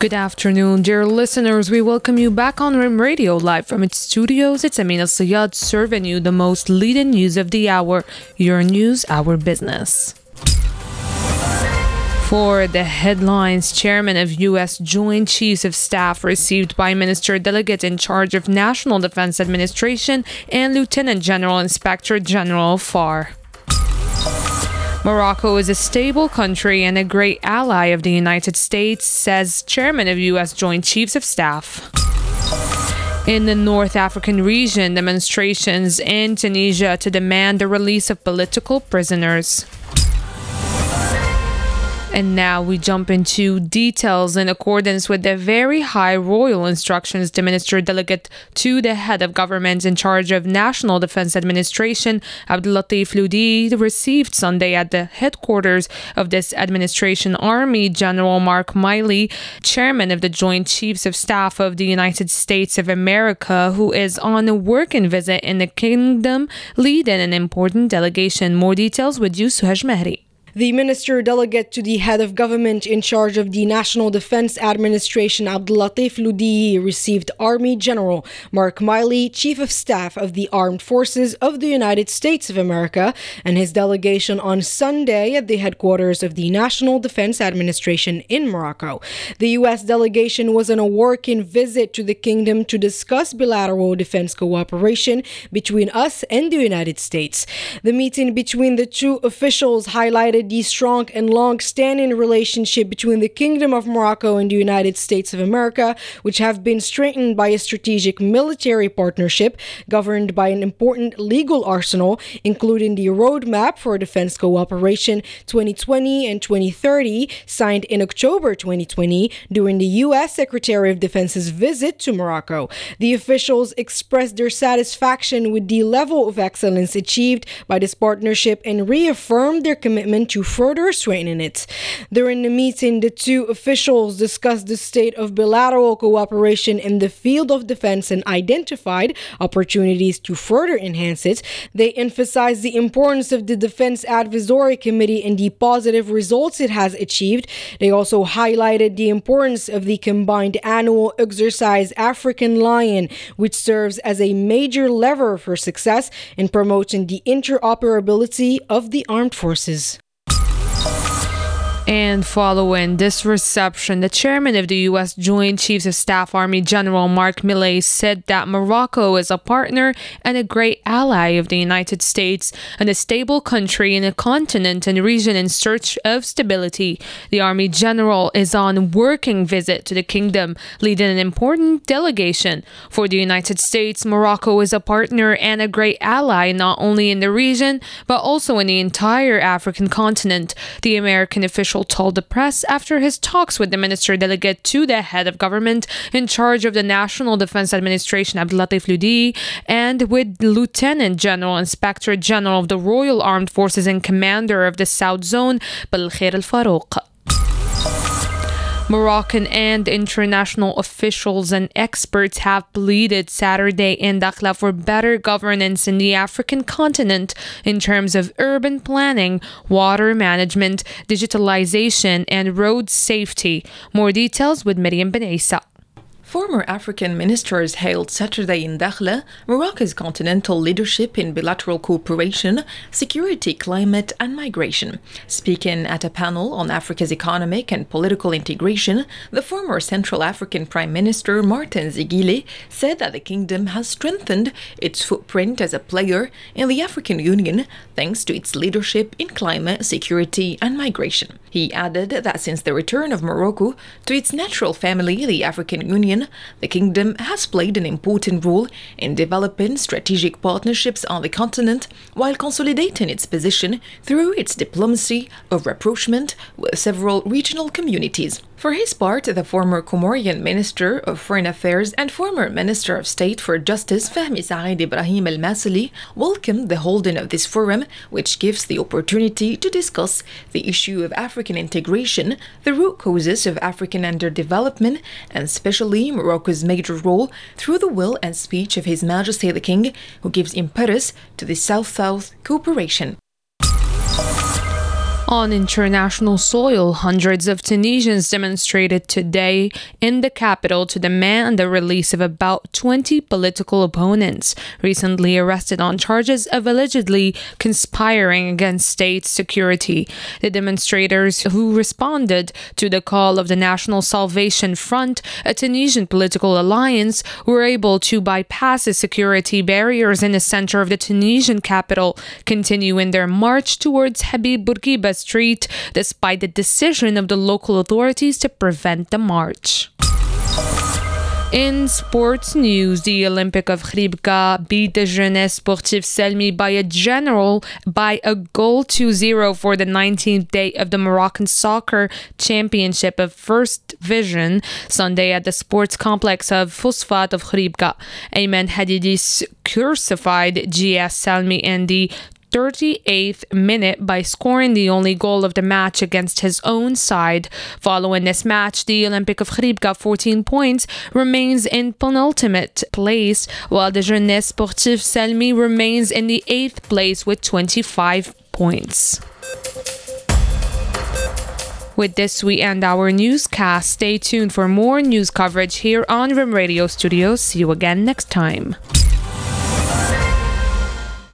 Good afternoon, dear listeners. We welcome you back on Rim Radio live from its studios. It's Amina Sayad serving you the most leading news of the hour. Your news, our business. For the headlines, Chairman of U.S. Joint Chiefs of Staff received by Minister Delegate in charge of National Defense Administration and Lieutenant General Inspector General FAR. Morocco is a stable country and a great ally of the United States, says Chairman of U.S. Joint Chiefs of Staff. In the North African region, demonstrations in Tunisia to demand the release of political prisoners. And now we jump into details in accordance with the very high royal instructions the minister delegate to the head of government in charge of National Defense Administration, Abdulatif Ludi, received Sunday at the headquarters of this administration Army General Mark Milley, chairman of the Joint Chiefs of Staff of the United States of America, who is on a working visit in the kingdom, leading an important delegation. More details with you, Suhaj Mehri. The minister delegate to the head of government in charge of the National Defense Administration, Abdulatif Ludi, received Army General Mark Milley, Chief of Staff of the Armed Forces of the United States of America, and his delegation on Sunday at the headquarters of the National Defense Administration in Morocco. The U.S. delegation was on a working visit to the kingdom to discuss bilateral defense cooperation between us and the United States. The meeting between the two officials highlighted the strong and long standing relationship between the Kingdom of Morocco and the United States of America, which have been strengthened by a strategic military partnership governed by an important legal arsenal, including the Roadmap for Defense Cooperation 2020 and 2030, signed in October 2020 during the U.S. Secretary of Defense's visit to Morocco. The officials expressed their satisfaction with the level of excellence achieved by this partnership and reaffirmed their commitment to further strengthen it. During the meeting, the two officials discussed the state of bilateral cooperation in the field of defense and identified opportunities to further enhance it. They emphasized the importance of the Defense Advisory Committee and the positive results it has achieved. They also highlighted the importance of the combined annual exercise African Lion, which serves as a major lever for success in promoting the interoperability of the armed forces. And following this reception, the chairman of the U.S. Joint Chiefs of Staff Army General Mark Milley said that Morocco is a partner and a great ally of the United States and a stable country in a continent and region in search of stability. The Army General is on working visit to the kingdom, leading an important delegation. For the United States, Morocco is a partner and a great ally not only in the region but also in the entire African continent. The American official official told the press after his talks with the minister delegate to the head of government in charge of the National Defense Administration, Abdulatif Ludi, and with Lieutenant General Inspector General of the Royal Armed Forces and Commander of the South Zone, Belkhair Al Farouk. Moroccan and international officials and experts have pleaded Saturday in Dakhla for better governance in the African continent in terms of urban planning, water management, digitalization, and road safety. More details with Miriam Benaisa. Former African ministers hailed Saturday in Dakhla Morocco's continental leadership in bilateral cooperation, security, climate, and migration. Speaking at a panel on Africa's economic and political integration, the former Central African Prime Minister Martin Ziguélé said that the kingdom has strengthened its footprint as a player in the African Union thanks to its leadership in climate, security, and migration. He added that since the return of Morocco to its natural family, the African Union, the kingdom has played an important role in developing strategic partnerships on the continent while consolidating its position through its diplomacy of rapprochement with several regional communities. For his part, the former Comorian Minister of Foreign Affairs and former Minister of State for Justice Fahmi Saeed Ibrahim Al Masili welcomed the holding of this forum, which gives the opportunity to discuss the issue of African integration, the root causes of African underdevelopment, and especially Morocco's major role through the will and speech of His Majesty the King, who gives impetus to the South South cooperation. On international soil, hundreds of Tunisians demonstrated today in the capital to demand the release of about 20 political opponents recently arrested on charges of allegedly conspiring against state security. The demonstrators who responded to the call of the National Salvation Front, a Tunisian political alliance, were able to bypass the security barriers in the center of the Tunisian capital, continuing their march towards Habib Bourguiba Street, despite the decision of the local authorities to prevent the march. In sports news, the Olympic of Khouribga beat the Jeunesse Sportive Soualem by a general by a goal to zero for the 19th day of the Moroccan Soccer Championship of First Division Sunday at the sports complex of Fosfat of Khouribga. Ayman Hadidis crucified GS Soualem in the 38th minute by scoring the only goal of the match against his own side. Following this match, the Olympic of Khrib 14 points, remains in penultimate place, while the Jeunesse Sportive Soualem remains in the 8th place with 25 points. With this, we end our newscast. Stay tuned for more news coverage here on Rim Radio Studios. See you again next time.